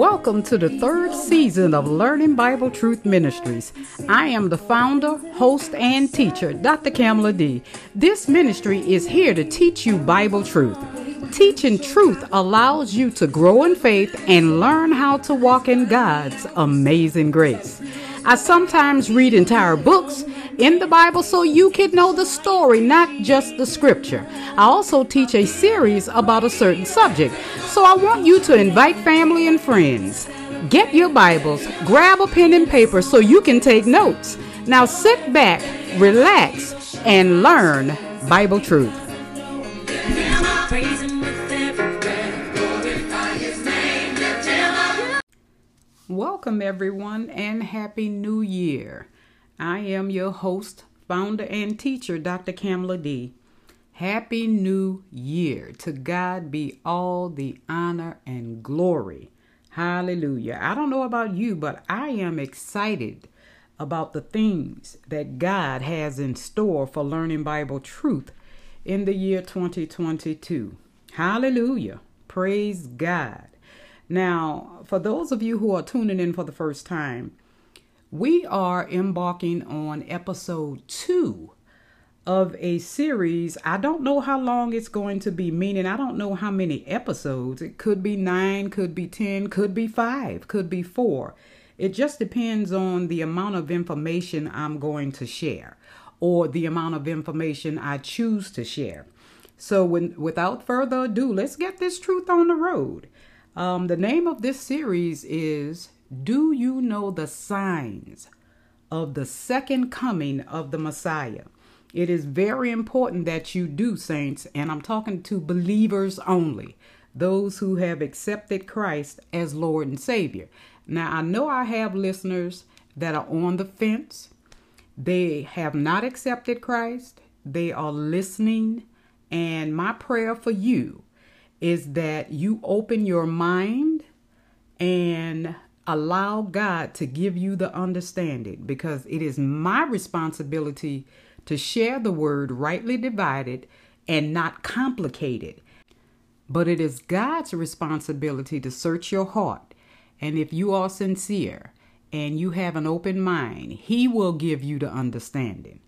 Welcome to the third season of Learning Bible Truth Ministries. I am the founder, host, and teacher, Dr. Kamala D. This ministry is here to teach you Bible truth. Teaching truth allows you to grow in faith and learn how to walk in God's amazing grace. I sometimes read entire books in the Bible so you can know the story, not just the scripture. I also teach a series about a certain subject, so I want you to invite family and friends. Get your Bibles, grab a pen and paper so you can take notes. Now sit back, relax, and learn Bible truth. Welcome, everyone, and Happy New Year. I am your host, founder, and teacher, Dr. Kamala D. Happy New Year. To God be all the honor and glory. Hallelujah. I don't know about you, but I am excited about the things that God has in store for learning Bible truth in the year 2022. Hallelujah. Praise God. Now, for those of you who are tuning in for the first time, we are embarking on episode two of a series. I don't know how long it's going to be, meaning I don't know how many episodes. It could be nine, could be 10, could be five, could be four. It just depends on the amount of information I'm going to share or the amount of information I choose to share. So, when, without further ado, let's get this truth on the road. Um, the name of this series is Do You Know the Signs of the Second Coming of the Messiah? It is very important that you do, saints, and I'm talking to believers only, those who have accepted Christ as Lord and Savior. Now, I know I have listeners that are on the fence. They have not accepted Christ, they are listening, and my prayer for you is that you open your mind and allow God to give you the understanding because it is my responsibility to share the word rightly divided and not complicated. But it is God's responsibility to search your heart. And if you are sincere and you have an open mind, He will give you the understanding.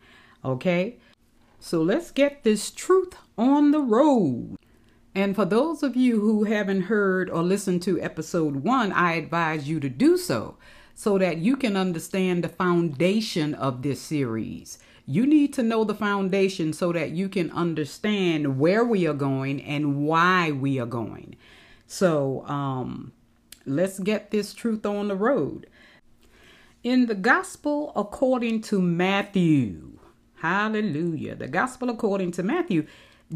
Okay? So let's get this truth on the road. And for those of you who haven't heard or listened to episode one, I advise you to do so so that you can understand the foundation of this series. You need to know the foundation so that you can understand where we are going and why we are going. So, um, let's get this truth on the road. In the gospel according to Matthew, hallelujah, the gospel according to Matthew,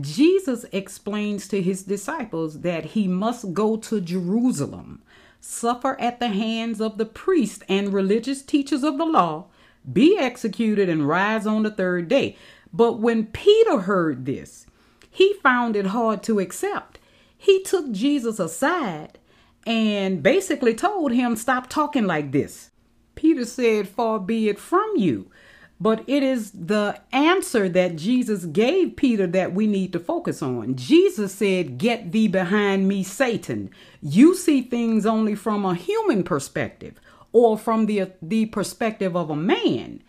Jesus explains to his disciples that he must go to Jerusalem, suffer at the hands of the priests and religious teachers of the law, be executed, and rise on the third day. But when Peter heard this, he found it hard to accept. He took Jesus aside and basically told him, Stop talking like this. Peter said, Far be it from you. But it is the answer that Jesus gave Peter that we need to focus on. Jesus said, Get thee behind me, Satan. You see things only from a human perspective or from the, the perspective of a man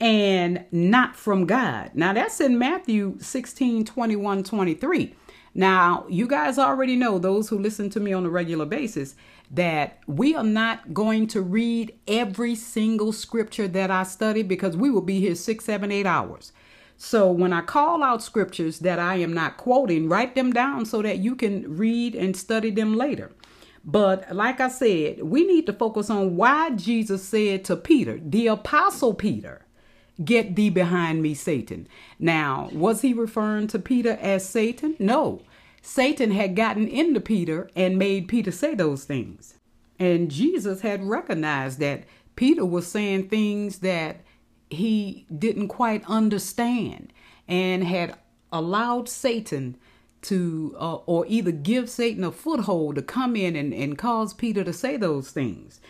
and not from God. Now that's in Matthew 16 21 23. Now, you guys already know, those who listen to me on a regular basis, that we are not going to read every single scripture that I study because we will be here six, seven, eight hours. So when I call out scriptures that I am not quoting, write them down so that you can read and study them later. But like I said, we need to focus on why Jesus said to Peter, the apostle Peter, Get thee behind me, Satan. Now, was he referring to Peter as Satan? No. Satan had gotten into Peter and made Peter say those things. And Jesus had recognized that Peter was saying things that he didn't quite understand and had allowed Satan to, uh, or either give Satan a foothold to come in and, and cause Peter to say those things.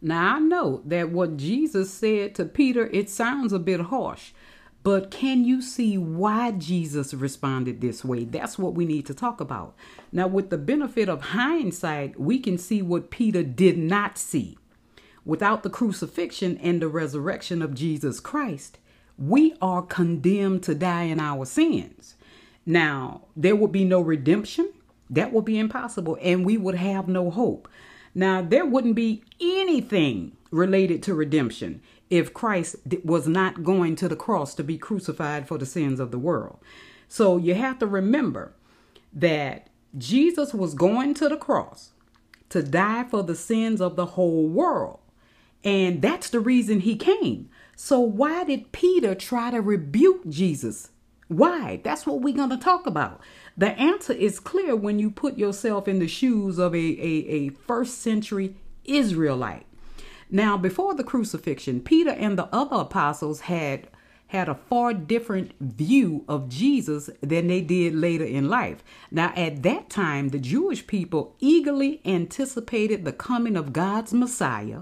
Now I know that what Jesus said to Peter, it sounds a bit harsh, But can you see why Jesus responded this way? That's what we need to talk about. Now, with the benefit of hindsight, we can see what Peter did not see. Without the crucifixion and the resurrection of Jesus Christ, we are condemned to die in our sins. Now, there would be no redemption. That would be impossible, and we would have no hope. Now, there wouldn't be anything related to redemption if Christ was not going to the cross to be crucified for the sins of the world. So you have to remember that Jesus was going to the cross to die for the sins of the whole world. And that's the reason he came. So why did Peter try to rebuke Jesus? Why? That's what we're going to talk about. The answer is clear when you put yourself in the shoes of a, a, a first century Israelite. Now, before the crucifixion, Peter and the other apostles had had a far different view of Jesus than they did later in life. Now, at that time, the Jewish people eagerly anticipated the coming of God's Messiah,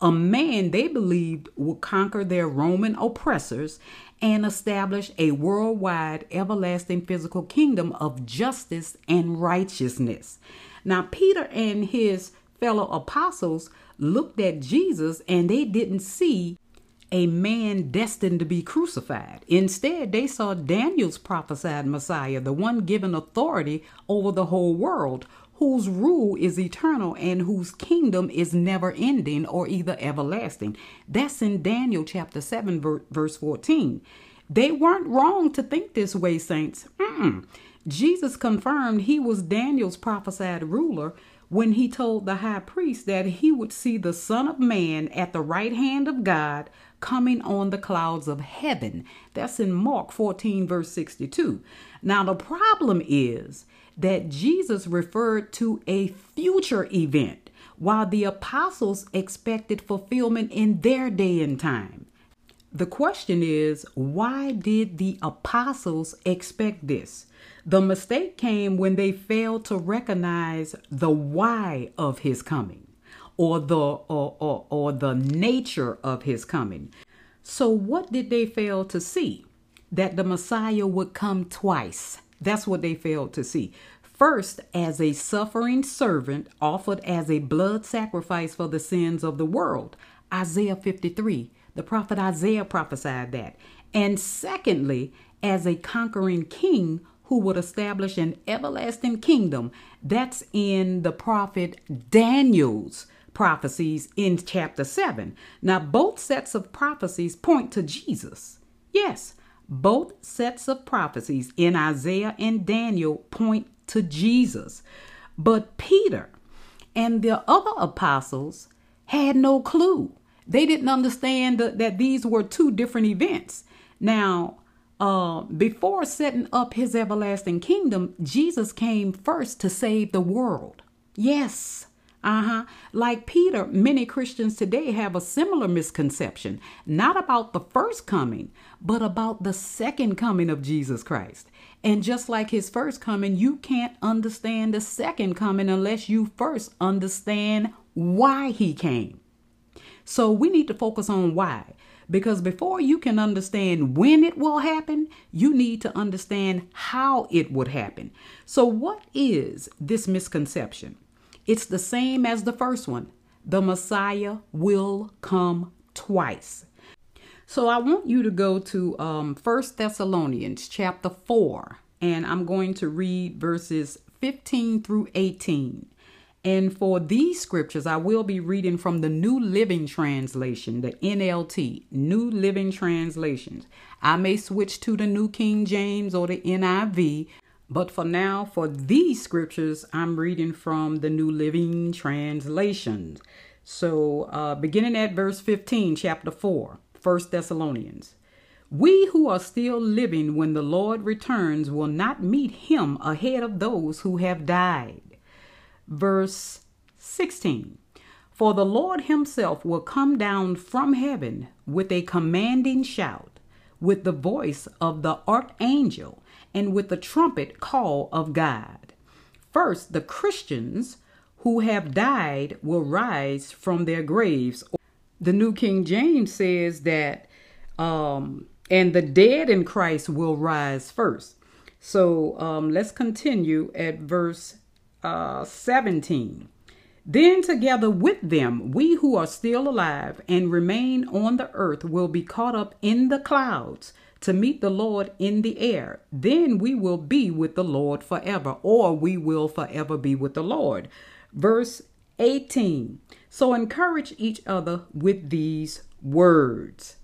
a man they believed would conquer their Roman oppressors and establish a worldwide, everlasting physical kingdom of justice and righteousness. Now, Peter and his fellow apostles looked at Jesus and they didn't see a man destined to be crucified. Instead, they saw Daniel's prophesied Messiah, the one given authority over the whole world, whose rule is eternal and whose kingdom is never ending or either everlasting. That's in Daniel chapter 7, verse 14. They weren't wrong to think this way, saints. Mm-mm. Jesus confirmed he was Daniel's prophesied ruler when he told the high priest that he would see the Son of Man at the right hand of God coming on the clouds of heaven. That's in Mark 14, verse 62. Now, the problem is that Jesus referred to a future event, while the apostles expected fulfillment in their day and time. The question is, why did the apostles expect this? The mistake came when they failed to recognize the why of his coming or the or, or, or the nature of his coming. So what did they fail to see? That the Messiah would come twice. That's what they failed to see. First, as a suffering servant offered as a blood sacrifice for the sins of the world. Isaiah 53. The prophet Isaiah prophesied that. And secondly, as a conquering king who would establish an everlasting kingdom. That's in the prophet Daniel's prophecies in chapter 7. Now, both sets of prophecies point to Jesus. Yes, both sets of prophecies in Isaiah and Daniel point to Jesus. But Peter and the other apostles had no clue. They didn't understand that these were two different events. Now, uh, before setting up his everlasting kingdom, Jesus came first to save the world. Yes. Uh huh. Like Peter, many Christians today have a similar misconception, not about the first coming, but about the second coming of Jesus Christ. And just like his first coming, you can't understand the second coming unless you first understand why he came. So we need to focus on why. Because before you can understand when it will happen, you need to understand how it would happen. So, what is this misconception? It's the same as the first one the Messiah will come twice. So, I want you to go to um, 1 Thessalonians chapter 4, and I'm going to read verses 15 through 18. And for these scriptures, I will be reading from the New Living Translation, the NLT, New Living Translations. I may switch to the New King James or the NIV, but for now, for these scriptures, I'm reading from the New Living Translations. So, uh, beginning at verse 15, chapter 4, 1 Thessalonians. We who are still living when the Lord returns will not meet him ahead of those who have died verse 16. For the Lord himself will come down from heaven with a commanding shout, with the voice of the archangel, and with the trumpet call of God. First, the Christians who have died will rise from their graves. The New King James says that um, and the dead in Christ will rise first. So um, let's continue at verse uh, 17. Then, together with them, we who are still alive and remain on the earth will be caught up in the clouds to meet the Lord in the air. Then we will be with the Lord forever, or we will forever be with the Lord. Verse 18. So encourage each other with these words.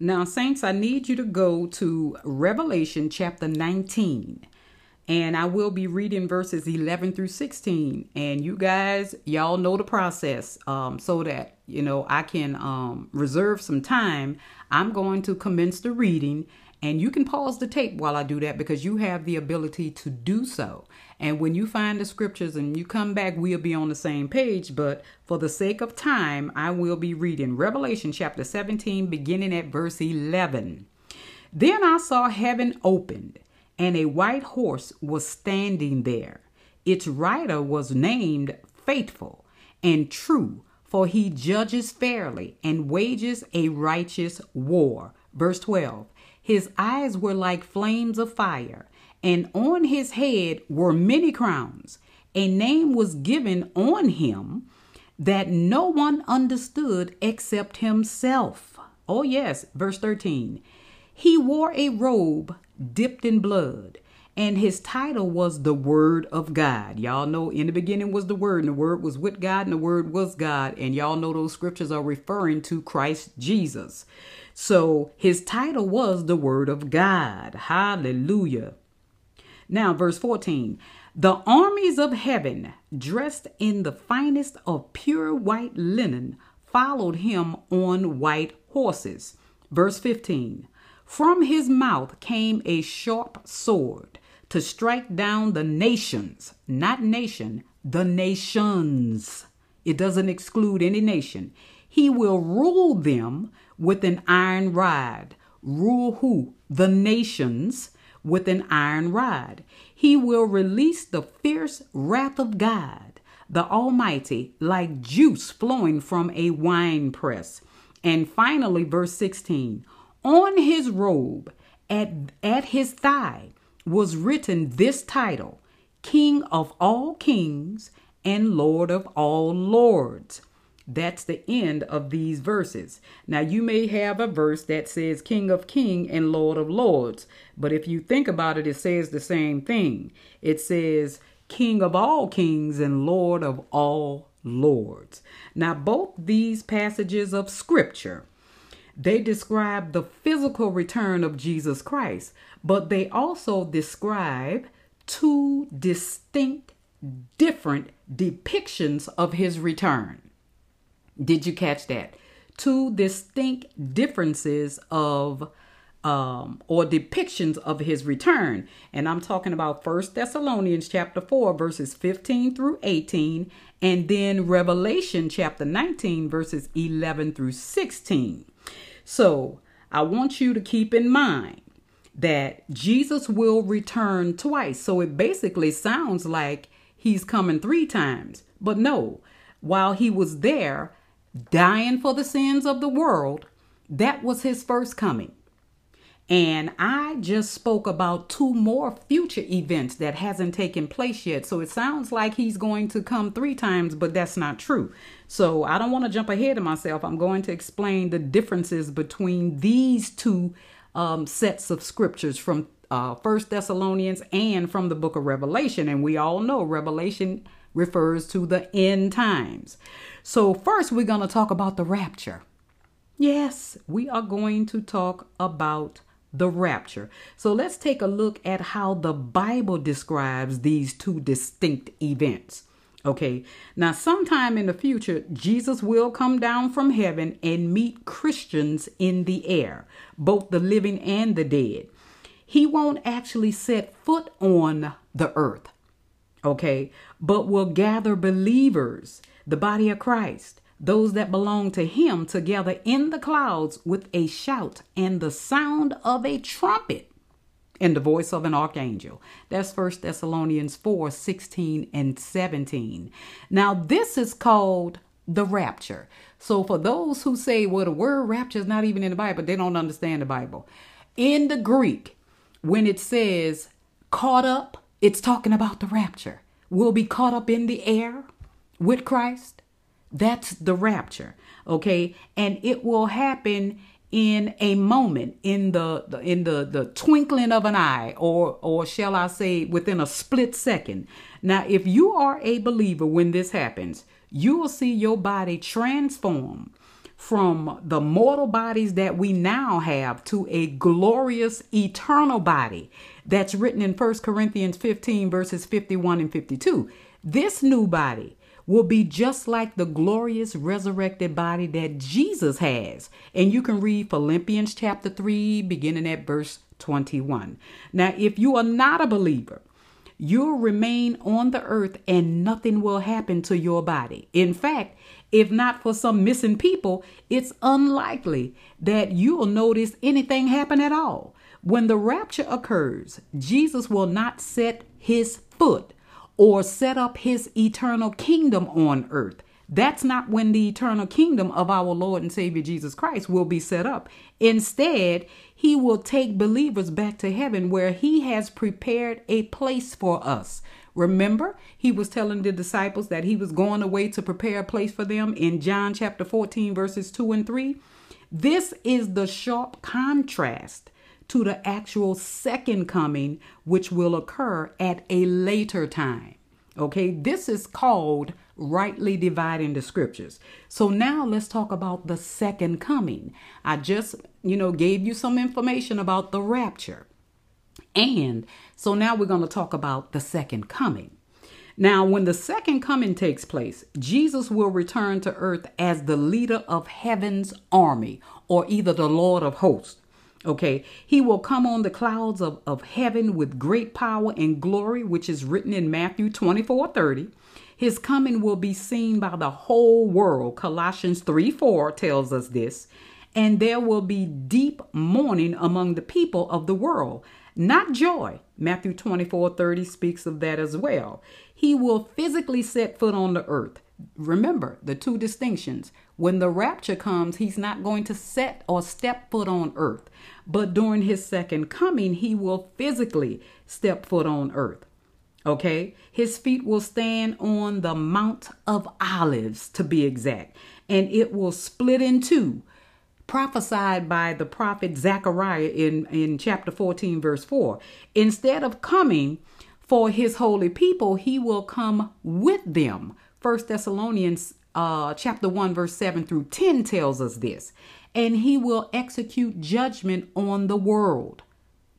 Now, saints, I need you to go to Revelation chapter 19. And I will be reading verses 11 through 16. And you guys, y'all know the process um, so that, you know, I can um, reserve some time. I'm going to commence the reading. And you can pause the tape while I do that because you have the ability to do so. And when you find the scriptures and you come back, we'll be on the same page. But for the sake of time, I will be reading Revelation chapter 17, beginning at verse 11. Then I saw heaven opened, and a white horse was standing there. Its rider was named Faithful and True, for he judges fairly and wages a righteous war. Verse 12 His eyes were like flames of fire and on his head were many crowns. A name was given on him that no one understood except himself. Oh, yes, verse 13. He wore a robe dipped in blood, and his title was the Word of God. Y'all know in the beginning was the Word, and the Word was with God, and the Word was God. And y'all know those scriptures are referring to Christ Jesus. So his title was the Word of God. Hallelujah. Now, verse 14 The armies of heaven, dressed in the finest of pure white linen, followed him on white horses. Verse 15 From his mouth came a sharp sword to strike down the nations, not nation, the nations. It doesn't exclude any nation. He will rule them with an iron rod. Rule who? The nations with an iron rod. He will release the fierce wrath of God, the Almighty, like juice flowing from a wine press. And finally, verse 16 On his robe, at, at his thigh, was written this title King of all kings and Lord of all lords. That's the end of these verses. Now, you may have a verse that says King of King and Lord of Lords, but if you think about it, it says the same thing. It says King of all kings and Lord of all lords. Now, both these passages of Scripture they describe the physical return of Jesus Christ, but they also describe two distinct, different depictions of his return. Did you catch that? Two distinct differences of um, or depictions of his return. And I'm talking about First Thessalonians chapter 4, verses 15 through 18, and then Revelation chapter 19, verses 11 through 16. So I want you to keep in mind that Jesus will return twice. So it basically sounds like he's coming three times. But no, while he was there, dying for the sins of the world, that was his first coming. And I just spoke about two more future events that hasn't taken place yet. So it sounds like he's going to come three times, but that's not true. So I don't want to jump ahead of myself. I'm going to explain the differences between these two um, sets of scriptures from uh, First Thessalonians and from the book of Revelation. And we all know Revelation refers to the end times. So, first, we're going to talk about the rapture. Yes, we are going to talk about the rapture. So, let's take a look at how the Bible describes these two distinct events. Okay, now, sometime in the future, Jesus will come down from heaven and meet Christians in the air, both the living and the dead. He won't actually set foot on the earth, okay, but will gather believers the body of Christ, those that belong to him, together in the clouds with a shout and the sound of a trumpet and the voice of an archangel. That's First Thessalonians 4 16 and 17. Now, this is called the rapture. So for those who say, well, the word rapture is not even in the Bible, they don't understand the Bible. In the Greek, when it says caught up, it's talking about the rapture. We'll be caught up in the air with Christ. That's the rapture. Okay. And it will happen in a moment in the, the, in the the twinkling of an eye or or shall i say within a split second. Now if you are a believer when this happens you will see your body transform from the mortal bodies that we now have to a glorious eternal body. That's written in First Corinthians 15 verses 51 and 52 this new body will be just like the glorious resurrected body that Jesus has. And you can read Philippians chapter 3, beginning at verse 21. Now, if you are not a believer, you'll remain on the earth and nothing will happen to your body. In fact, if not for some missing people, it's unlikely that you'll notice anything happen at all. When the rapture occurs, Jesus will not set his foot or set up his eternal kingdom on earth. That's not when the eternal kingdom of our Lord and Savior Jesus Christ will be set up. Instead, he will take believers back to heaven where he has prepared a place for us. Remember, he was telling the disciples that he was going away to prepare a place for them in John chapter 14, verses 2 and 3. This is the sharp contrast to the actual second coming, which will occur at a later time. Okay, this is called rightly dividing the scriptures. So now let's talk about the second coming. I just, you know, gave you some information about the rapture. And so now we're going to talk about the second coming. Now, when the second coming takes place, Jesus will return to earth as the leader of heaven's army, or either the Lord of hosts. Okay, he will come on the clouds of, of heaven with great power and glory, which is written in Matthew 24 30. His coming will be seen by the whole world. Colossians 3 4 tells us this. And there will be deep mourning among the people of the world, not joy. Matthew 24 30 speaks of that as well. He will physically set foot on the earth. Remember the two distinctions. When the rapture comes, he's not going to set or step foot on earth. But during his second coming, he will physically step foot on earth. Okay? His feet will stand on the Mount of Olives, to be exact, and it will split in two, prophesied by the prophet Zechariah in, in chapter 14, verse 4. Instead of coming for his holy people, he will come with them. First Thessalonians uh, chapter 1, verse 7 through 10 tells us this and he will execute judgment on the world,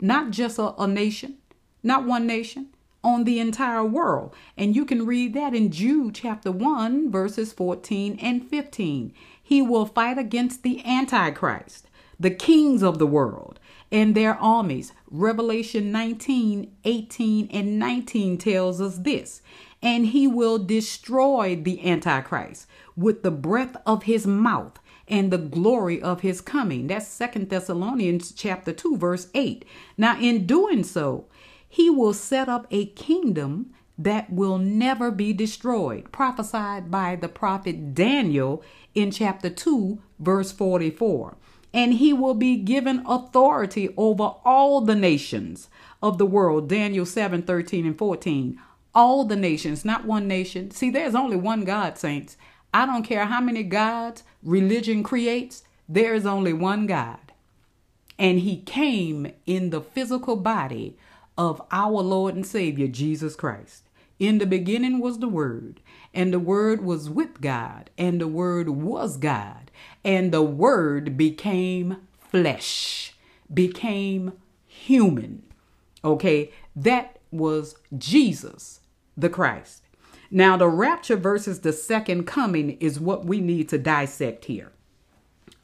not just a, a nation, not one nation, on the entire world. And you can read that in Jude chapter 1, verses 14 and 15. He will fight against the Antichrist, the kings of the world, and their armies. Revelation 19, 18, and 19 tells us this. And he will destroy the Antichrist with the breath of his mouth and the glory of his coming. That's Second Thessalonians chapter 2 verse 8. Now in doing so, he will set up a kingdom that will never be destroyed, prophesied by the prophet Daniel in chapter 2 verse 44. And he will be given authority over all the nations of the world. Daniel 7 13 and 14. All the nations, not one nation. See, there's only one God, saints. I don't care how many gods religion creates, there is only one God. And he came in the physical body of our Lord and Savior, Jesus Christ. In the beginning was the Word, and the Word was with God, and the Word was God, and the Word became flesh, became human. Okay, that was Jesus the Christ. Now, the rapture versus the second coming is what we need to dissect here.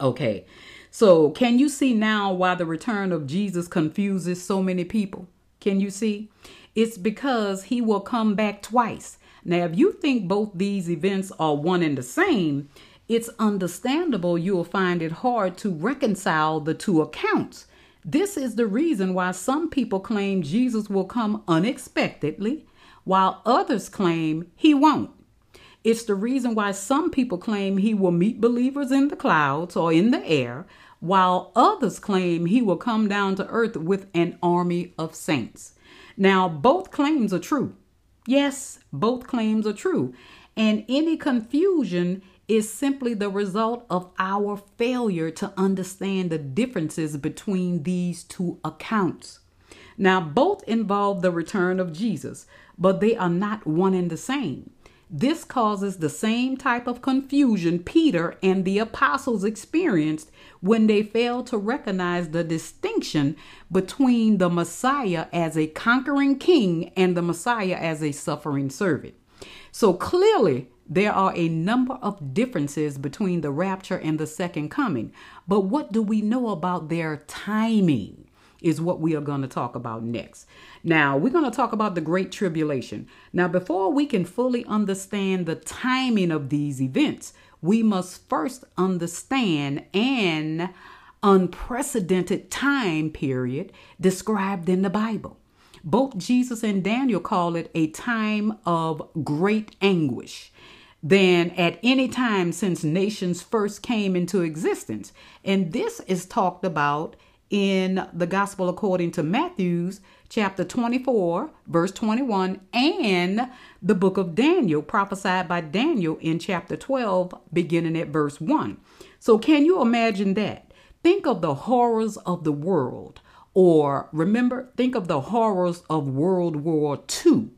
Okay, so can you see now why the return of Jesus confuses so many people? Can you see? It's because he will come back twice. Now, if you think both these events are one and the same, it's understandable you'll find it hard to reconcile the two accounts. This is the reason why some people claim Jesus will come unexpectedly while others claim he won't. It's the reason why some people claim he will meet believers in the clouds or in the air, while others claim he will come down to earth with an army of saints. Now, both claims are true. Yes, both claims are true. And any confusion is simply the result of our failure to understand the differences between these two accounts. Now, both involve the return of Jesus, but they are not one and the same. This causes the same type of confusion Peter and the apostles experienced when they failed to recognize the distinction between the Messiah as a conquering king and the Messiah as a suffering servant. So clearly, there are a number of differences between the rapture and the second coming. But what do we know about their timing? Is what we are going to talk about next. Now, we're going to talk about the Great Tribulation. Now, before we can fully understand the timing of these events, we must first understand an unprecedented time period described in the Bible. Both Jesus and Daniel call it a time of great anguish than at any time since nations first came into existence. And this is talked about in the Gospel according to Matthew's chapter 24, verse 21, and the book of Daniel, prophesied by Daniel in chapter 12, beginning at verse 1. So, can you imagine that? Think of the horrors of the world, or remember, think of the horrors of World War II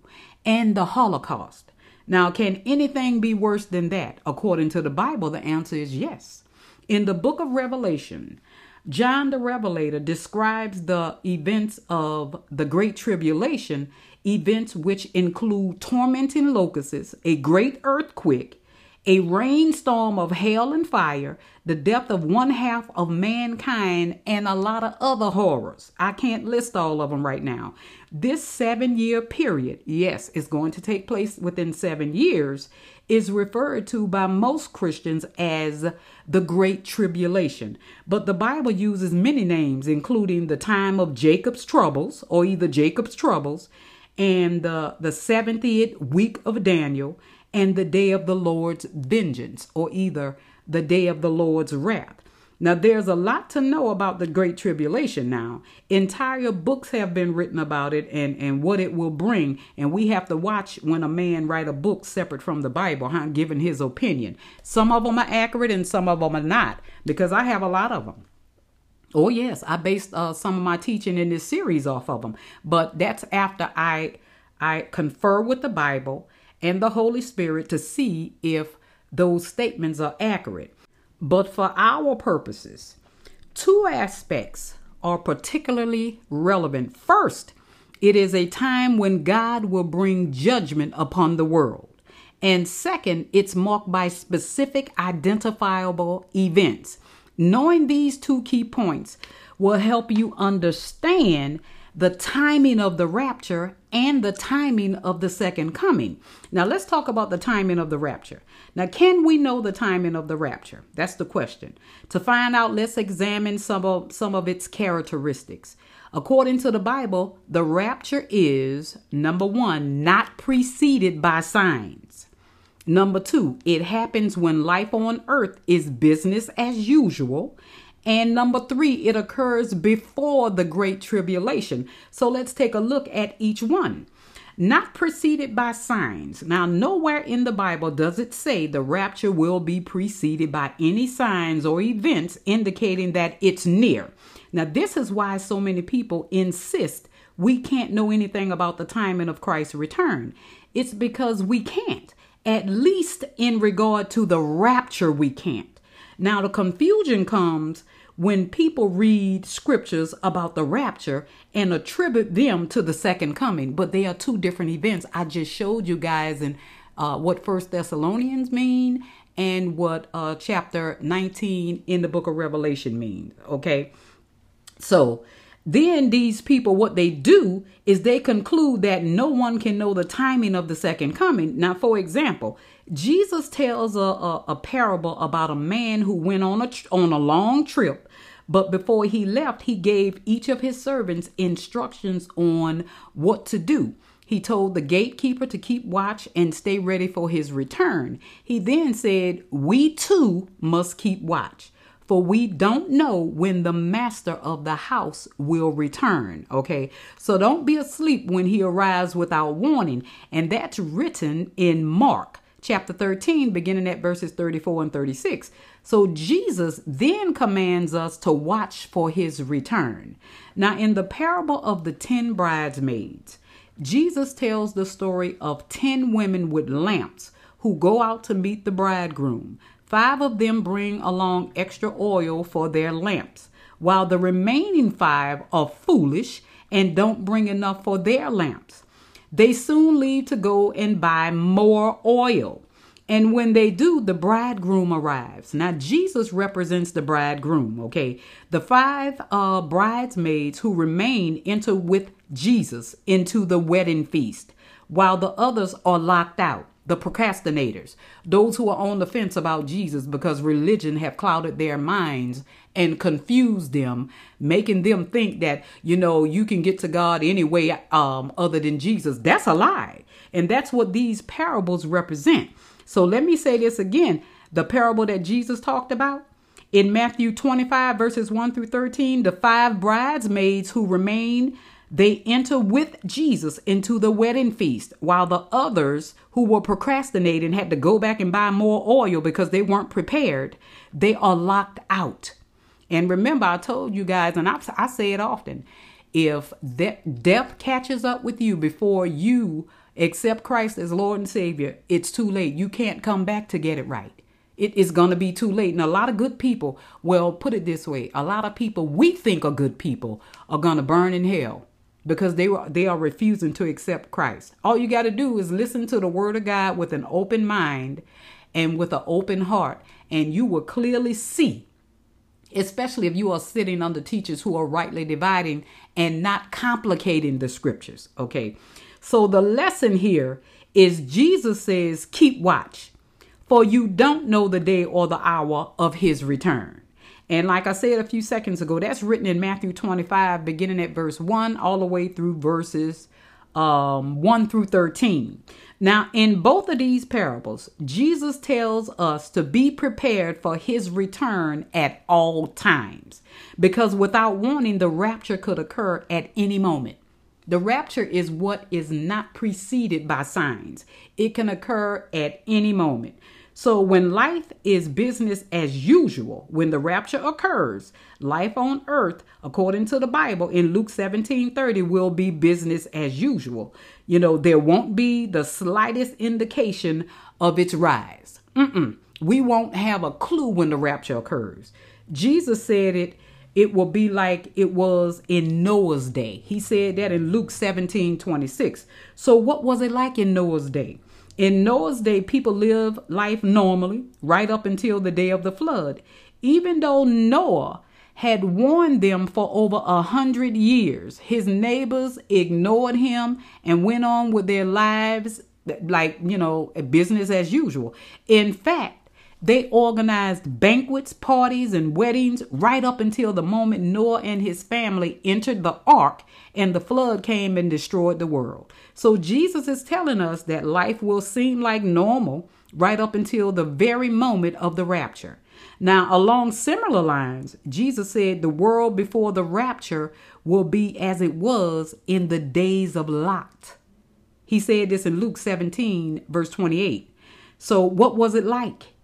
and the Holocaust. Now, can anything be worse than that? According to the Bible, the answer is yes. In the book of Revelation, John the Revelator describes the events of the Great Tribulation, events which include tormenting locusts, a great earthquake, a rainstorm of hail and fire, the death of one half of mankind, and a lot of other horrors. I can't list all of them right now. This seven year period, yes, is going to take place within seven years, is referred to by most Christians as the Great Tribulation. But the Bible uses many names, including the time of Jacob's troubles, or either Jacob's troubles, and the, the 70th week of Daniel and the day of the Lord's vengeance, or either the day of the Lord's wrath. Now, there's a lot to know about the Great Tribulation now. Entire books have been written about it and, and what it will bring. And we have to watch when a man write a book separate from the Bible, huh, giving his opinion. Some of them are accurate and some of them are not, because I have a lot of them. Oh, yes, I based uh, some of my teaching in this series off of them. But that's after I, I confer with the Bible and the Holy Spirit to see if those statements are accurate. But for our purposes, two aspects are particularly relevant. First, it is a time when God will bring judgment upon the world. And second, it's marked by specific identifiable events. Knowing these two key points will help you understand the timing of the rapture and the timing of the second coming. Now, let's talk about the timing of the rapture. Now, can we know the timing of the rapture? That's the question. To find out, let's examine some of, some of its characteristics. According to the Bible, the rapture is number one, not preceded by signs. Number two, it happens when life on earth is business as usual. And number three, it occurs before the Great Tribulation. So let's take a look at each one. Not preceded by signs. Now, nowhere in the Bible does it say the rapture will be preceded by any signs or events indicating that it's near. Now, this is why so many people insist we can't know anything about the timing of Christ's return. It's because we can't, at least in regard to the rapture, we can't. Now, the confusion comes when people read scriptures about the rapture and attribute them to the second coming, but they are two different events. I just showed you guys in uh, what First Thessalonians mean and what uh, chapter 19 in the book of Revelation means. Okay, so then these people, what they do is they conclude that no one can know the timing of the second coming. Now, for example, Jesus tells a, a, a parable about a man who went on a on a long trip but before he left, he gave each of his servants instructions on what to do. He told the gatekeeper to keep watch and stay ready for his return. He then said, We too must keep watch, for we don't know when the master of the house will return. Okay, so don't be asleep when he arrives without warning. And that's written in Mark chapter 13, beginning at verses 34 and 36. So Jesus then commands us to watch for his return. Now, in the parable of the ten bridesmaids, Jesus tells the story of 10 women with lamps who go out to meet the bridegroom. Five of them bring along extra oil for their lamps, while the remaining five are foolish and don't bring enough for their lamps. They soon leave to go and buy more oil. And when they do, the bridegroom arrives. Now, Jesus represents the bridegroom, okay? The five uh, bridesmaids who remain enter with Jesus into the wedding feast, while the others are locked out. The procrastinators, those who are on the fence about Jesus because religion have clouded their minds and confuse them, making them think that, you know, you can get to God any way um, other than Jesus. That's a lie. And that's what these parables represent. So let me say this again. The parable that Jesus talked about in Matthew 25, verses 1 through 13, the five bridesmaids who remain, they enter with Jesus into the wedding feast, while the others who were procrastinating had to go back and buy more oil because they weren't prepared. They are locked out. And remember, I told you guys, and I, I say it often if de- death catches up with you before you accept Christ as Lord and Savior, it's too late. You can't come back to get it right. It is going to be too late. And a lot of good people, well, put it this way a lot of people we think are good people are going to burn in hell because they were they are refusing to accept Christ. All you got to do is listen to the word of God with an open mind and with an open heart and you will clearly see especially if you are sitting under teachers who are rightly dividing and not complicating the scriptures, okay? So the lesson here is Jesus says, keep watch, for you don't know the day or the hour of his return. And like I said a few seconds ago, that's written in Matthew 25, beginning at verse 1 all the way through verses um, 1 through 13. Now, in both of these parables, Jesus tells us to be prepared for his return at all times because without warning, the rapture could occur at any moment. The rapture is what is not preceded by signs. It can occur at any moment. So when life is business as usual, when the rapture occurs, life on earth, according to the Bible in Luke 17 30, will be business as usual. You know, there won't be the slightest indication of its rise. Mm-mm. We won't have a clue when the rapture occurs. Jesus said it it will be like it was in Noah's day. He said that in Luke 17 26. So, what was it like in Noah's day? In Noah's day, people lived life normally right up until the day of the flood. Even though Noah had warned them for over a hundred years, his neighbors ignored him and went on with their lives like, you know, business as usual. In fact, they organized banquets, parties, and weddings right up until the moment Noah and his family entered the ark and the flood came and destroyed the world. So Jesus is telling us that life will seem like normal right up until the very moment of the rapture. Now, along similar lines, Jesus said the world before the rapture will be as it was in the days of Lot. He said this in Luke 17, verse 28. So, what was it like?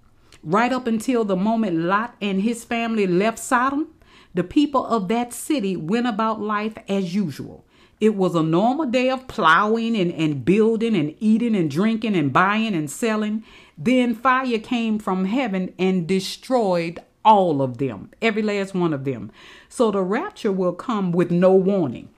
right up until the moment Lot and his family left Sodom, the people of that city went about life as usual. It was a normal day of plowing and, and building and eating and drinking and buying and selling. Then fire came from heaven and destroyed all of them, every last one of them. So the rapture will come with no warning.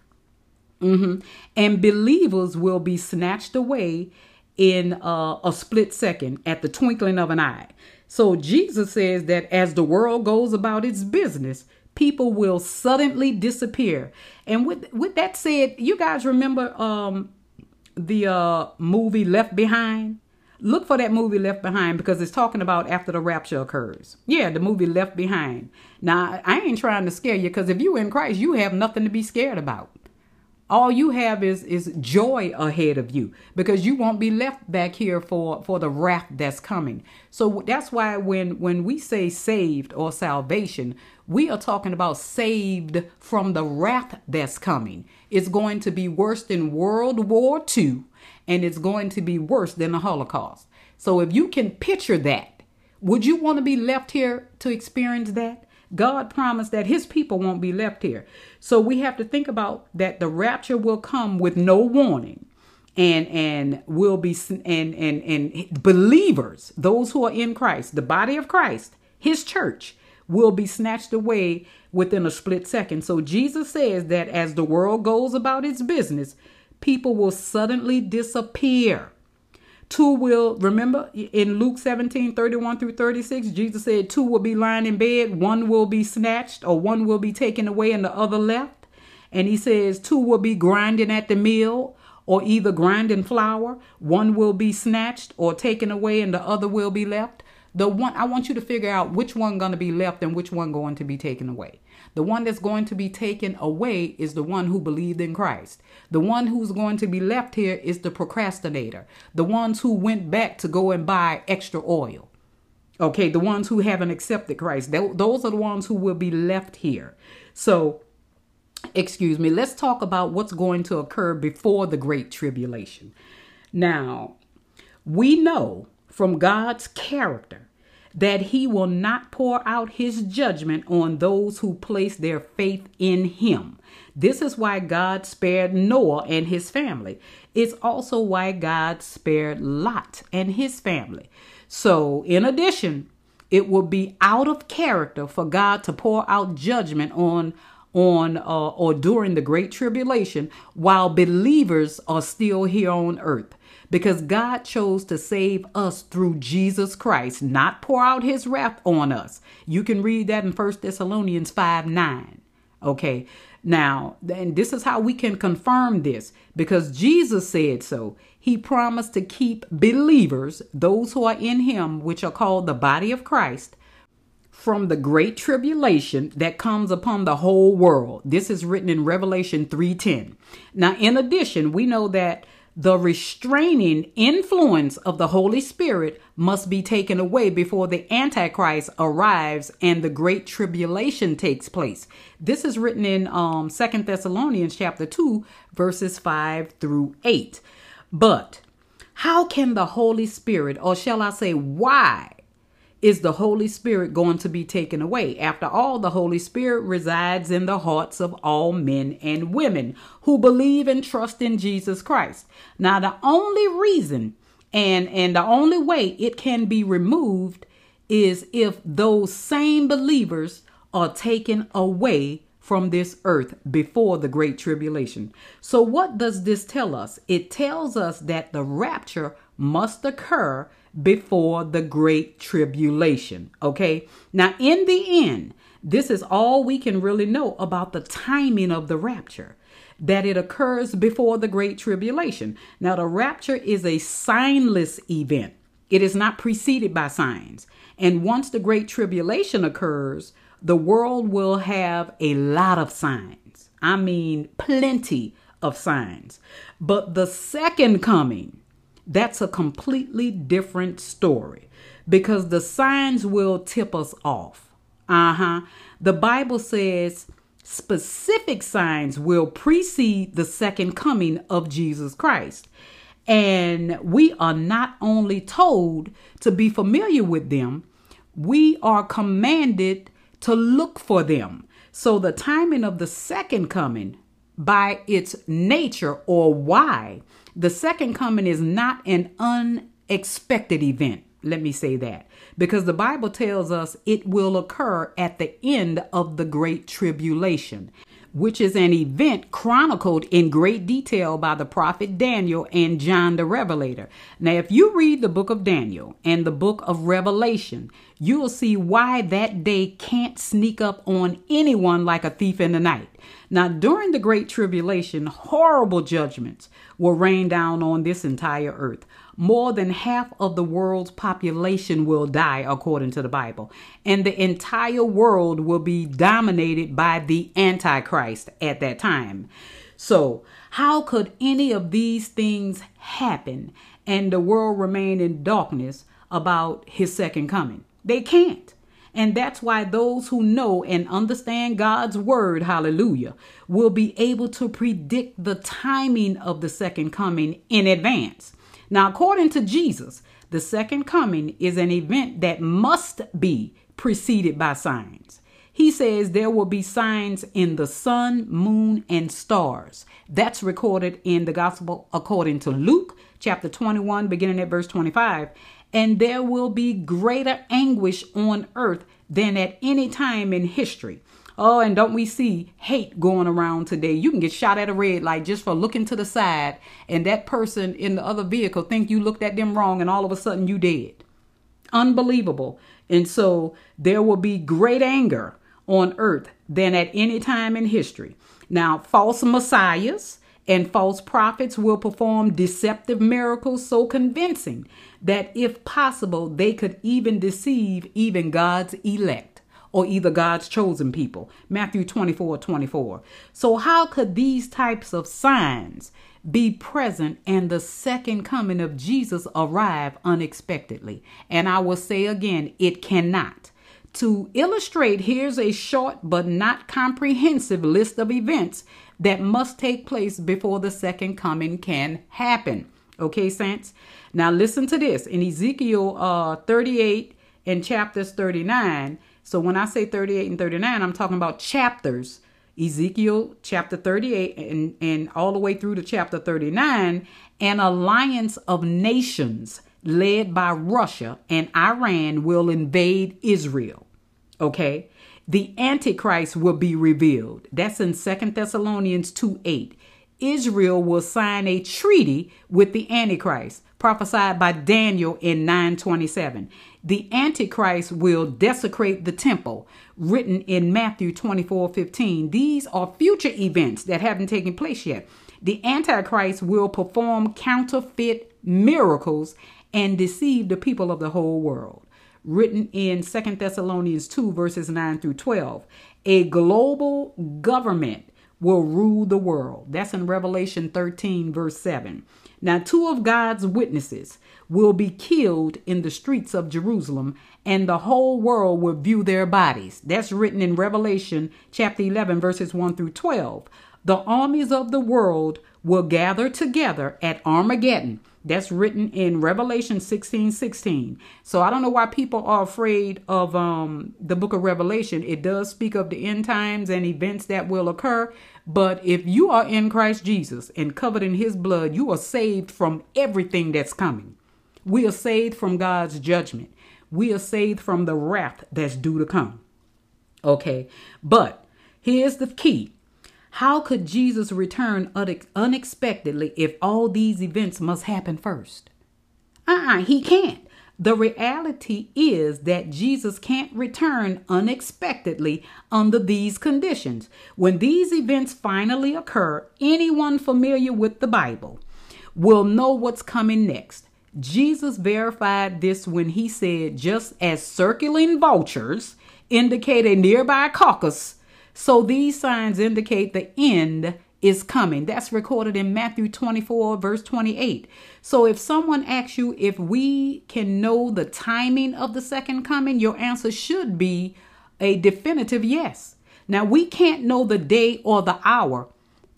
Mm-hmm. And believers will be snatched away in uh, a split second at the twinkling of an eye. So Jesus says that as the world goes about its business, people will suddenly disappear. And with with that said, you guys remember um the uh movie Left Behind? Look for that movie Left Behind because it's talking about after the rapture occurs. Yeah, the movie Left Behind. Now, I ain't trying to scare you because if you in Christ, you have nothing to be scared about. all you have is is joy ahead of you because you won't be left back here for for the wrath that's coming so that's why when when we say saved or salvation we are talking about saved from the wrath that's coming it's going to be worse than world war ii and it's going to be worse than the holocaust so if you can picture that would you want to be left here to experience that God promised that his people won't be left here. So we have to think about that the rapture will come with no warning and and will be and and and believers, those who are in Christ, the body of Christ, his church will be snatched away within a split second. So Jesus says that as the world goes about its business, people will suddenly disappear. Two will, remember in Luke 17 31 through 36, Jesus said, Two will be lying in bed, one will be snatched, or one will be taken away, and the other left. And he says, Two will be grinding at the mill, or either grinding flour, one will be snatched or taken away, and the other will be left. The one I want you to figure out which one going to be left and which one going to be taken away. The one that's going to be taken away is the one who believed in Christ. The one who's going to be left here is the procrastinator, the ones who went back to go and buy extra oil. Okay, the ones who haven't accepted Christ. Those are the ones who will be left here. So, excuse me, let's talk about what's going to occur before the Great Tribulation. Now, we know from God's character that he will not pour out his judgment on those who place their faith in him. This is why God spared Noah and his family. It's also why God spared Lot and his family. So, in addition, it would be out of character for God to pour out judgment on on uh, or during the great tribulation while believers are still here on earth because God chose to save us through Jesus Christ, not pour out his wrath on us. You can read that in 1 Thessalonians 5 9. Okay. Now, and this is how we can confirm this because Jesus said so. He promised to keep believers, those who are in him, which are called the body of Christ, from the great tribulation that comes upon the whole world. This is written in Revelation 3:10. Now, in addition, we know that the restraining influence of the Holy Spirit must be taken away before the Antichrist arrives and the great tribulation takes place. This is written in um, 2 Thessalonians chapter 2, verses 5 through 8. But how can the Holy Spirit, or shall I say, why is the Holy Spirit going to be taken away? After all, the Holy Spirit resides in the hearts of all men and women who believe and trust in Jesus Christ. Now, the only reason and and the only way it can be removed is if those same believers are taken away from this earth before the great tribulation. So what does this tell us? It tells us that the rapture must occur before the great tribulation. Okay. Now, in the end, this is all we can really know about the timing of the rapture that it occurs before the great tribulation. Now, the rapture is a signless event, it is not preceded by signs. And once the great tribulation occurs, the world will have a lot of signs. I mean, plenty of signs. But the second coming, that's a completely different story because the signs will tip us off. Uh huh. The Bible says specific signs will precede the second coming of Jesus Christ. And we are not only told to be familiar with them, we are commanded to look for them. So the timing of the second coming, by its nature or why, the second coming is not an unexpected event. Let me say that. Because the Bible tells us it will occur at the end of the Great Tribulation, which is an event chronicled in great detail by the prophet Daniel and John the Revelator. Now, if you read the book of Daniel and the book of Revelation, you'll see why that day can't sneak up on anyone like a thief in the night. Now, during the Great Tribulation, horrible judgments will rain down on this entire earth. More than half of the world's population will die, according to the Bible, and the entire world will be dominated by the Antichrist at that time. So, how could any of these things happen and the world remain in darkness about his second coming? They can't. And that's why those who know and understand God's word, hallelujah, will be able to predict the timing of the second coming in advance. Now, according to Jesus, the second coming is an event that must be preceded by signs. He says there will be signs in the sun, moon, and stars. That's recorded in the gospel according to Luke chapter 21, beginning at verse 25. And there will be greater anguish on earth than at any time in history. Oh, and don't we see hate going around today? You can get shot at a red light just for looking to the side, and that person in the other vehicle think you looked at them wrong, and all of a sudden you dead. Unbelievable. And so there will be great anger on earth than at any time in history. Now, false messiahs and false prophets will perform deceptive miracles so convincing that if possible, they could even deceive even God's elect or either God's chosen people. Matthew 24 24. So, how could these types of signs be present and the second coming of Jesus arrive unexpectedly? And I will say again, it cannot. To illustrate, here's a short but not comprehensive list of events that must take place before the second coming can happen. Okay, saints? Now listen to this. In Ezekiel uh, 38 and chapters 39, so when I say 38 and 39, I'm talking about chapters. Ezekiel chapter 38 and, and all the way through to chapter 39, an alliance of nations led by Russia and Iran will invade Israel. Okay? The Antichrist will be revealed. That's in Second Thessalonians 2 8. Israel will sign a treaty with the Antichrist, prophesied by Daniel in 927 the Antichrist will desecrate the temple, written in Matthew 24 15. These are future events that haven't taken place yet. The Antichrist will perform counterfeit miracles and deceive the people of the whole world. Written in Second Thessalonians 2, verses 9 through 12. A global government will rule the world. That's in Revelation 13, verse 7. Now, two of God's witnesses will be killed in the streets of Jerusalem, and the whole world will view their bodies. That's written in Revelation chapter 11, verses 1 through 12. The armies of the world will gather together at Armageddon. That's written in Revelation 16 16. So I don't know why people are afraid of um, the book of Revelation. It does speak of the end times and events that will occur. But if you are in Christ Jesus and covered in his blood, you are saved from everything that's coming. We are saved from God's judgment. We are saved from the wrath that's due to come. Okay, but here's the key. How could Jesus return unexpectedly if all these events must happen first? Uh uh-uh, uh he can't. The reality is that Jesus can't return unexpectedly under these conditions. When these events finally occur, anyone familiar with the Bible will know what's coming next. Jesus verified this when he said, just as circling vultures indicate a nearby carcass, so these signs indicate the end is coming. That's recorded in Matthew 24, verse 28. So if someone asks you if we can know the timing of the second coming, your answer should be a definitive yes. Now, we can't know the day or the hour,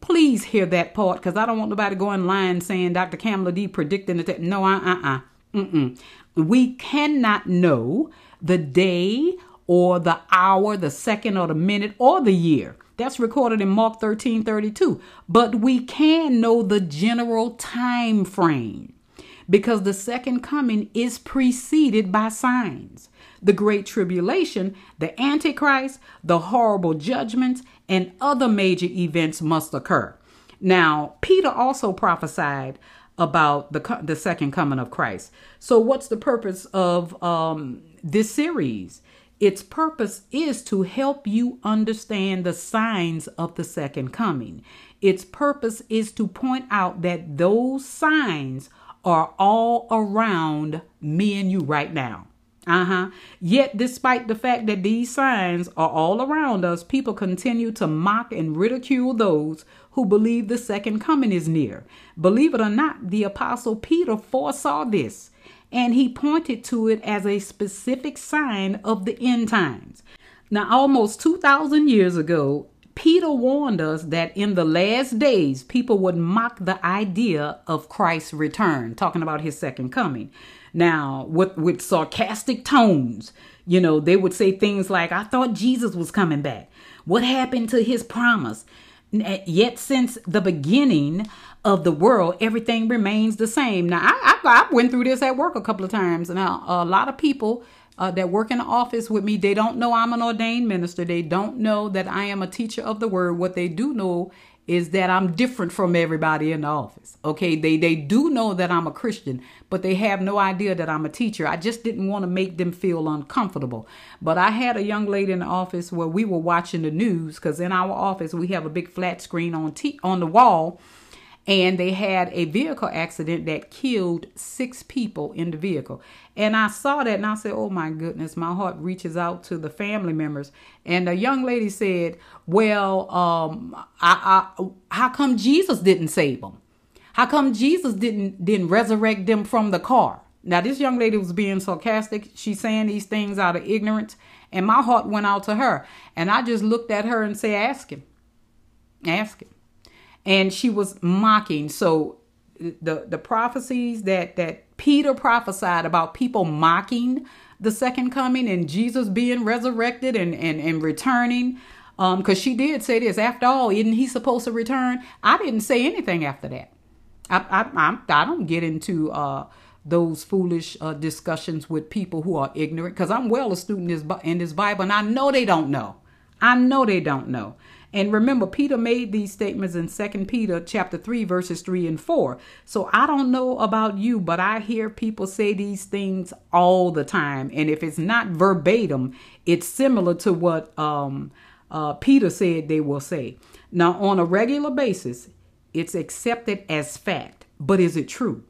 Please hear that part because I don't want nobody going line saying Dr. Camale D predicting it. No, uh uh uh. We cannot know the day or the hour, the second or the minute or the year. That's recorded in Mark 13 32. But we can know the general time frame because the second coming is preceded by signs. The Great Tribulation, the Antichrist, the horrible judgments, and other major events must occur. Now, Peter also prophesied about the the second coming of Christ. So, what's the purpose of um, this series? Its purpose is to help you understand the signs of the second coming. Its purpose is to point out that those signs are all around me and you right now. Uh huh. Yet, despite the fact that these signs are all around us, people continue to mock and ridicule those who believe the second coming is near. Believe it or not, the Apostle Peter foresaw this and he pointed to it as a specific sign of the end times. Now, almost 2,000 years ago, Peter warned us that in the last days, people would mock the idea of Christ's return, talking about his second coming. Now, with, with sarcastic tones, you know, they would say things like, I thought Jesus was coming back. What happened to his promise? Yet, since the beginning of the world, everything remains the same. Now, I, I, I went through this at work a couple of times. Now, a lot of people uh, that work in the office with me, they don't know I'm an ordained minister. They don't know that I am a teacher of the word. What they do know is that I'm different from everybody in the office. Okay, they they do know that I'm a Christian, but they have no idea that I'm a teacher. I just didn't want to make them feel uncomfortable. But I had a young lady in the office where we were watching the news because in our office we have a big flat screen on t- on the wall and they had a vehicle accident that killed six people in the vehicle. And I saw that and I said, Oh my goodness, my heart reaches out to the family members. And the young lady said, Well, um, I, I, how come Jesus didn't save them? How come Jesus didn't didn't resurrect them from the car? Now this young lady was being sarcastic. She's saying these things out of ignorance. And my heart went out to her. And I just looked at her and said, Ask him. Ask him and she was mocking. So the the prophecies that that Peter prophesied about people mocking the second coming and Jesus being resurrected and and, and returning. Um, because she did say this. After all, isn't he supposed to return? I didn't say anything after that. I I I, I don't get into uh those foolish uh, discussions with people who are ignorant because I'm well a student in this, in this Bible and I know they don't know. I know they don't know. And remember, Peter made these statements in Second Peter chapter 3, verses 3 and 4. So I don't know about you, but I hear people say these things all the time. And if it's not verbatim, it's similar to what um, uh, Peter said they will say. Now, on a regular basis, it's accepted as fact. But is it true?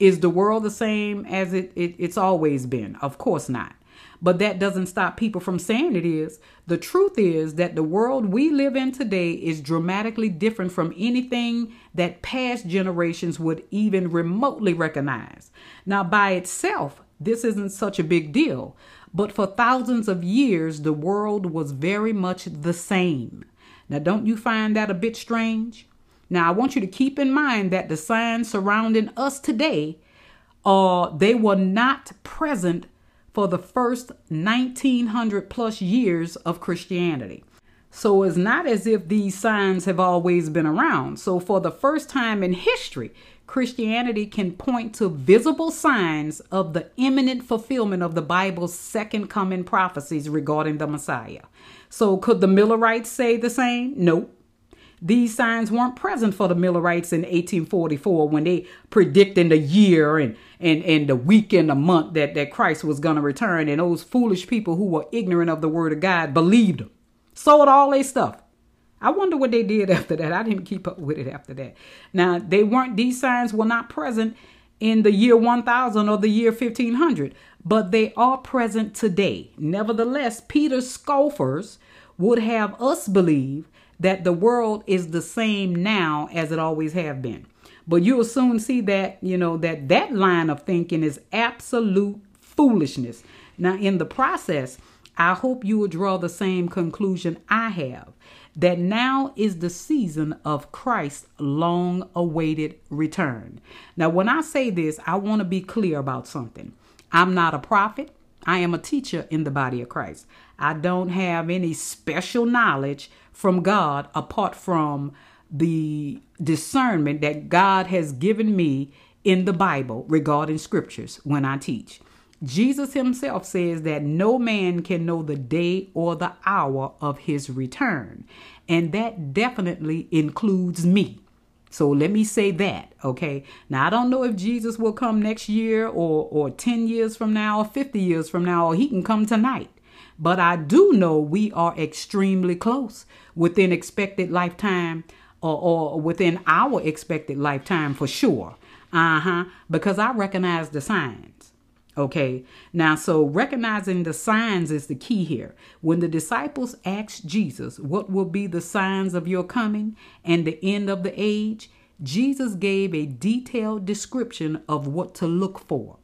Is the world the same as it, it it's always been? Of course not. But that doesn't stop people from saying it is. The truth is that the world we live in today is dramatically different from anything that past generations would even remotely recognize. Now, by itself, this isn't such a big deal. But for thousands of years, the world was very much the same. Now, don't you find that a bit strange? Now, I want you to keep in mind that the signs surrounding us today, uh, they were not present for the first 1900 plus years of Christianity. So it's not as if these signs have always been around. So, for the first time in history, Christianity can point to visible signs of the imminent fulfillment of the Bible's second coming prophecies regarding the Messiah. So, could the Millerites say the same? Nope. These signs weren't present for the Millerites in 1844 when they predicted the year and, and, and the week and the month that, that Christ was going to return. And those foolish people who were ignorant of the word of God believed them, sold all their stuff. I wonder what they did after that. I didn't keep up with it after that. Now, they weren't, these signs were not present in the year 1000 or the year 1500, but they are present today. Nevertheless, Peter's scoffers would have us believe that the world is the same now as it always have been. But you'll soon see that, you know, that that line of thinking is absolute foolishness. Now, in the process, I hope you will draw the same conclusion I have that now is the season of Christ's long awaited return. Now, when I say this, I want to be clear about something. I'm not a prophet, I am a teacher in the body of Christ. I don't have any special knowledge from God apart from the discernment that God has given me in the Bible regarding scriptures when I teach. Jesus himself says that no man can know the day or the hour of his return. And that definitely includes me. So let me say that, okay? Now I don't know if Jesus will come next year or or 10 years from now or 50 years from now or he can come tonight. But I do know we are extremely close within expected lifetime or, or within our expected lifetime for sure. Uh huh. Because I recognize the signs. Okay, now so recognizing the signs is the key here. When the disciples asked Jesus, What will be the signs of your coming and the end of the age? Jesus gave a detailed description of what to look for.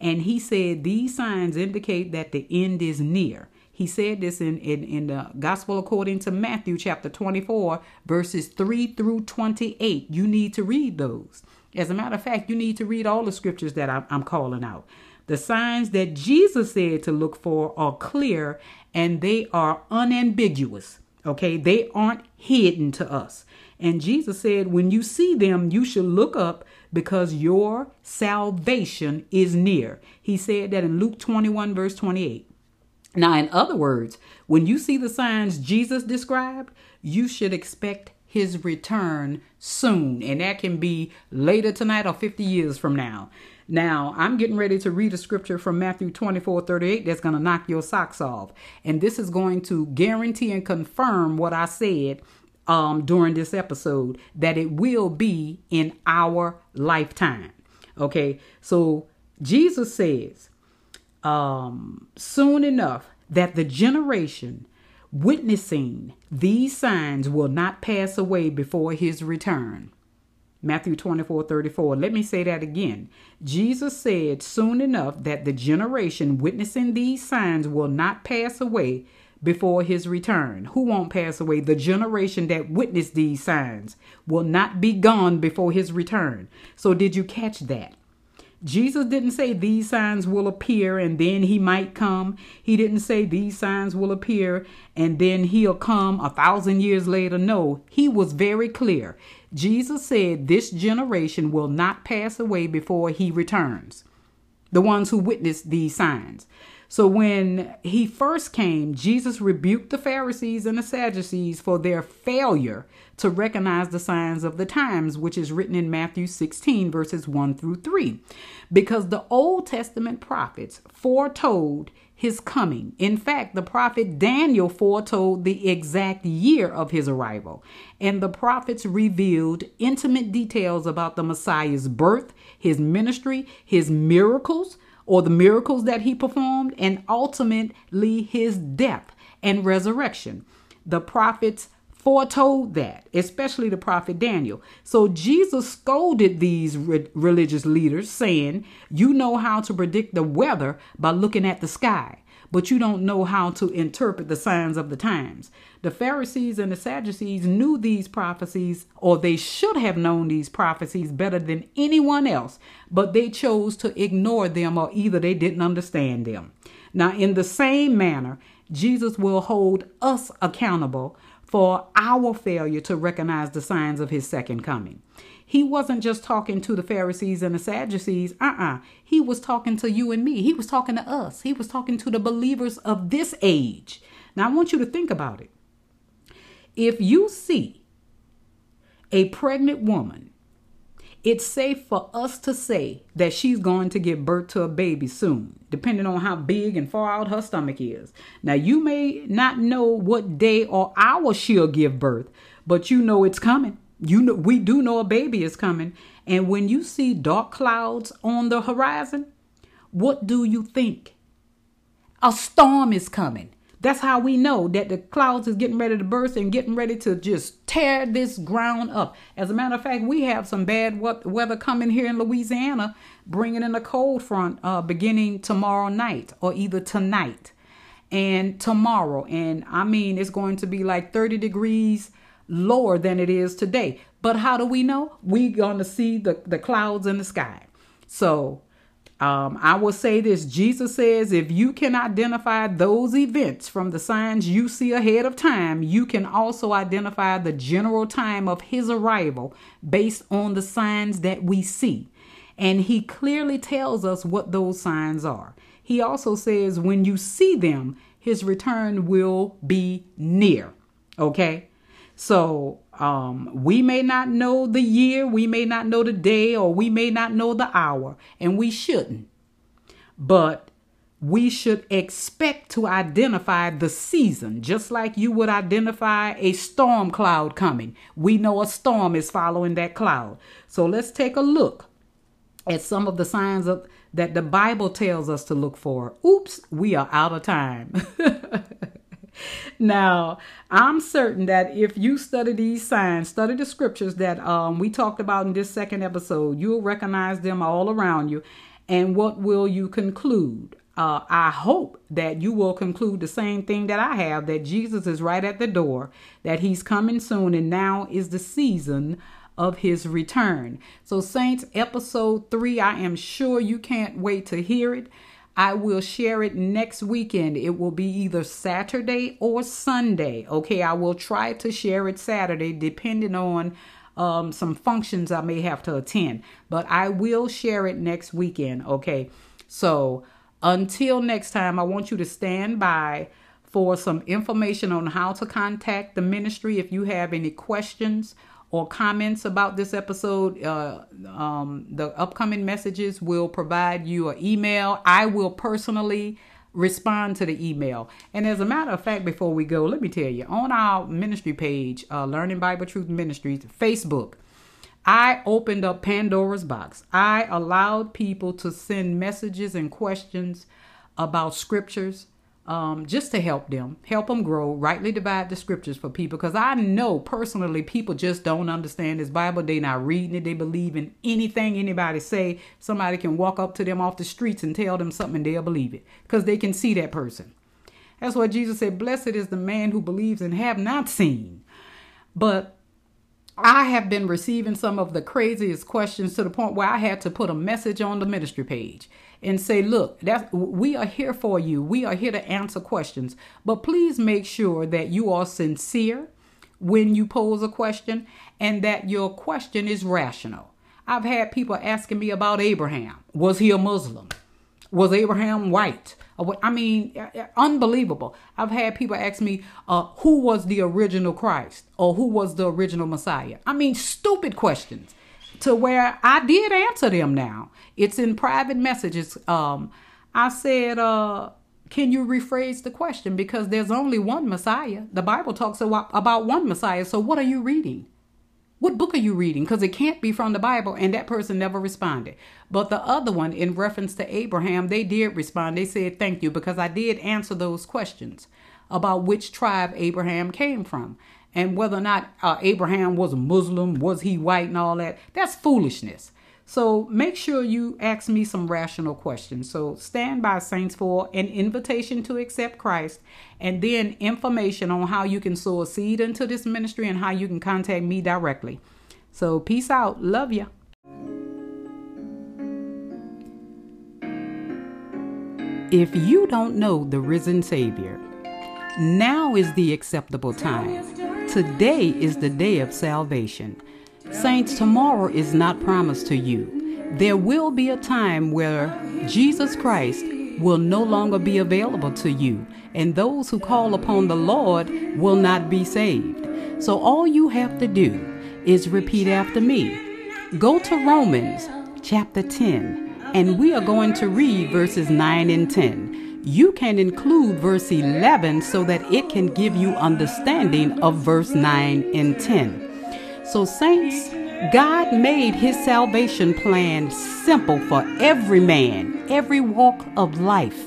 And he said, These signs indicate that the end is near. He said this in, in, in the Gospel according to Matthew chapter 24, verses 3 through 28. You need to read those. As a matter of fact, you need to read all the scriptures that I'm calling out. The signs that Jesus said to look for are clear and they are unambiguous. Okay, they aren't hidden to us. And Jesus said, when you see them, you should look up because your salvation is near. He said that in Luke 21, verse 28. Now, in other words, when you see the signs Jesus described, you should expect his return soon. And that can be later tonight or 50 years from now. Now, I'm getting ready to read a scripture from Matthew 24 38 that's going to knock your socks off. And this is going to guarantee and confirm what I said um, during this episode that it will be in our lifetime. Okay, so Jesus says, um, soon enough that the generation witnessing these signs will not pass away before his return. Matthew 24 34. Let me say that again. Jesus said soon enough that the generation witnessing these signs will not pass away before his return. Who won't pass away? The generation that witnessed these signs will not be gone before his return. So, did you catch that? Jesus didn't say these signs will appear and then he might come. He didn't say these signs will appear and then he'll come a thousand years later. No, he was very clear. Jesus said this generation will not pass away before he returns. The ones who witnessed these signs. So when he first came, Jesus rebuked the Pharisees and the Sadducees for their failure to recognize the signs of the times, which is written in Matthew 16, verses 1 through 3. Because the Old Testament prophets foretold his coming. In fact, the prophet Daniel foretold the exact year of his arrival, and the prophets revealed intimate details about the Messiah's birth, his ministry, his miracles, or the miracles that he performed, and ultimately his death and resurrection. The prophets foretold that, especially the prophet Daniel. So Jesus scolded these re- religious leaders, saying, You know how to predict the weather by looking at the sky but you don't know how to interpret the signs of the times. The Pharisees and the Sadducees knew these prophecies, or they should have known these prophecies better than anyone else, but they chose to ignore them, or either they didn't understand them. Now, in the same manner, Jesus will hold us accountable for our failure to recognize the signs of his second coming. He wasn't just talking to the Pharisees and the Sadducees. Uh uh-uh. uh He was talking to you and me. He was talking to us. He was talking to the believers of this age. Now, I want you to think about it. If you see a pregnant woman, it's safe for us to say that she's going to give birth to a baby soon, depending on how big and far out her stomach is. Now, you may not know what day or hour she'll give birth, but you know it's coming you know we do know a baby is coming. And when you see dark clouds on the horizon what do you think? A storm is coming. That's how we know that the clouds is getting ready to burst and getting ready to just tear this ground up. As a matter of fact we have some bad weather coming here in louisiana bringing in a cold front uh, beginning tomorrow night or either tonight and tomorrow. And i mean it's going to be like 30 degrees lower than it is today. But how do we know? We're going to see the, the clouds in the sky. So um, I will say this Jesus says, if you can identify those events from the signs you see ahead of time, you can also identify the general time of his arrival based on the signs that we see. And he clearly tells us what those signs are. He also says, when you see them, his return will be near. Okay? So um, we may not know the year, we may not know the day, or we may not know the hour, and we shouldn't. But we should expect to identify the season, just like you would identify a storm cloud coming. We know a storm is following that cloud. So let's take a look at some of the signs of that the Bible tells us to look for. Oops, we are out of time. now, I'm certain that if you study these signs, study the scriptures that um, we talked about in this second episode, you'll recognize them all around you. And what will you conclude? Uh, I hope that you will conclude the same thing that I have that Jesus is right at the door, that he's coming soon, and now is the season of his return. So, Saints, episode three, I am sure you can't wait to hear it. I will share it next weekend. It will be either Saturday or Sunday. Okay, I will try to share it Saturday, depending on um, some functions I may have to attend. But I will share it next weekend. Okay, so until next time, I want you to stand by for some information on how to contact the ministry if you have any questions or comments about this episode, uh, um, the upcoming messages will provide you an email. I will personally respond to the email. And as a matter of fact, before we go, let me tell you on our ministry page, uh, Learning Bible Truth Ministries, Facebook, I opened up Pandora's box. I allowed people to send messages and questions about scriptures um, just to help them, help them grow, rightly divide the scriptures for people. Because I know personally, people just don't understand this Bible. They not reading it. They believe in anything anybody say. Somebody can walk up to them off the streets and tell them something, they'll believe it because they can see that person. That's what Jesus said. Blessed is the man who believes and have not seen. But I have been receiving some of the craziest questions to the point where I had to put a message on the ministry page and say, look, that's, we are here for you. We are here to answer questions. But please make sure that you are sincere when you pose a question and that your question is rational. I've had people asking me about Abraham. Was he a Muslim? Was Abraham white? I mean, uh, uh, unbelievable. I've had people ask me, uh, who was the original Christ or who was the original Messiah? I mean, stupid questions to where I did answer them now. It's in private messages. Um, I said, uh, can you rephrase the question? Because there's only one Messiah. The Bible talks about one Messiah. So what are you reading? What book are you reading? Because it can't be from the Bible. And that person never responded. But the other one, in reference to Abraham, they did respond. They said, Thank you, because I did answer those questions about which tribe Abraham came from and whether or not uh, Abraham was a Muslim, was he white, and all that. That's foolishness. So make sure you ask me some rational questions. So stand by, saints, for an invitation to accept Christ and then information on how you can sow a seed into this ministry and how you can contact me directly. So peace out. Love you. If you don't know the risen Savior, now is the acceptable time. Today is the day of salvation. Saints, tomorrow is not promised to you. There will be a time where Jesus Christ will no longer be available to you, and those who call upon the Lord will not be saved. So all you have to do is repeat after me. Go to Romans chapter 10, and we are going to read verses 9 and 10 you can include verse 11 so that it can give you understanding of verse 9 and 10. So, saints, God made his salvation plan simple for every man, every walk of life,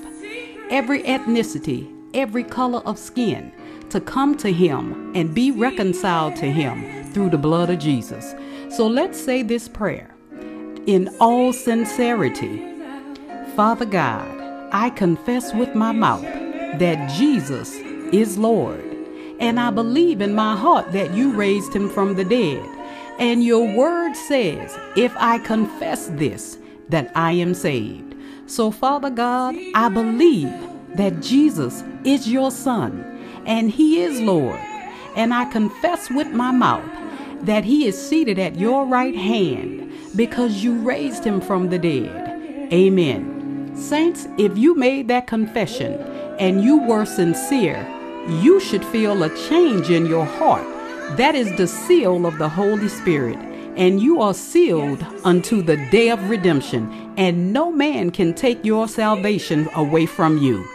every ethnicity, every color of skin to come to him and be reconciled to him through the blood of Jesus. So let's say this prayer in all sincerity Father God, I confess with my mouth that Jesus is Lord, and I believe in my heart that you raised him from the dead. And your word says, if I confess this, that I am saved. So, Father God, I believe that Jesus is your Son, and he is Lord. And I confess with my mouth that he is seated at your right hand because you raised him from the dead. Amen. Saints, if you made that confession and you were sincere, you should feel a change in your heart. That is the seal of the Holy Spirit. And you are sealed unto the day of redemption, and no man can take your salvation away from you.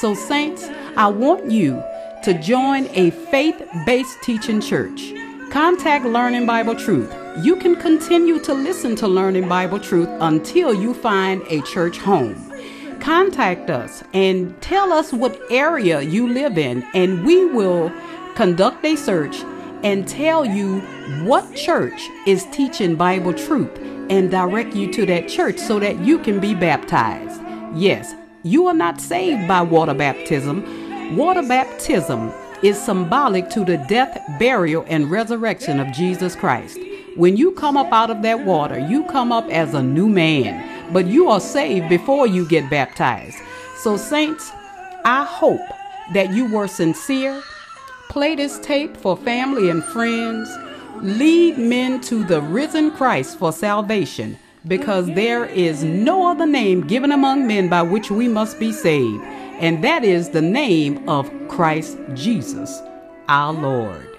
So, Saints, I want you to join a faith based teaching church. Contact Learning Bible Truth you can continue to listen to Learning Bible Truth until you find a church home. Contact us and tell us what area you live in, and we will conduct a search and tell you what church is teaching Bible truth and direct you to that church so that you can be baptized. Yes, you are not saved by water baptism. Water baptism is symbolic to the death, burial, and resurrection of Jesus Christ. When you come up out of that water, you come up as a new man, but you are saved before you get baptized. So, saints, I hope that you were sincere. Play this tape for family and friends. Lead men to the risen Christ for salvation, because there is no other name given among men by which we must be saved and that is the name of Christ Jesus, our Lord.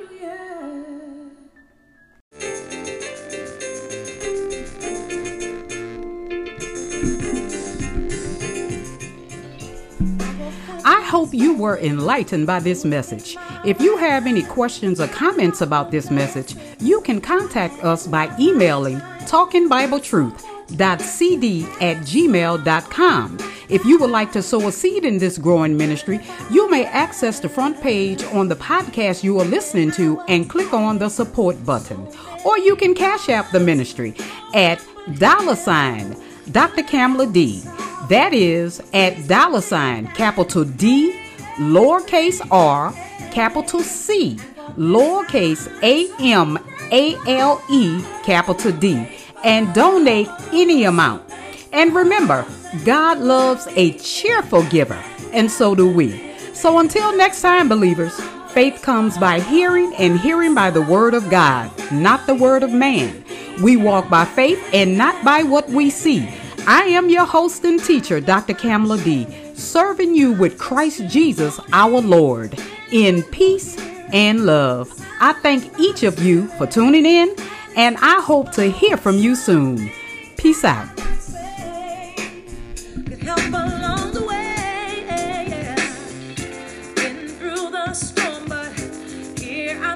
You were enlightened by this message. If you have any questions or comments about this message, you can contact us by emailing talkingbibletruth.cd at gmail.com. If you would like to sow a seed in this growing ministry, you may access the front page on the podcast you are listening to and click on the support button. Or you can cash app the ministry at dollar sign Dr. Camale D. That is at dollar sign capital D, lowercase r, capital C, lowercase a m a l e, capital D, and donate any amount. And remember, God loves a cheerful giver, and so do we. So until next time, believers, faith comes by hearing, and hearing by the word of God, not the word of man. We walk by faith and not by what we see. I am your host and teacher, Dr. Camale D, serving you with Christ Jesus our Lord in peace and love. I thank each of you for tuning in, and I hope to hear from you soon. Peace out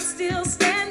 still.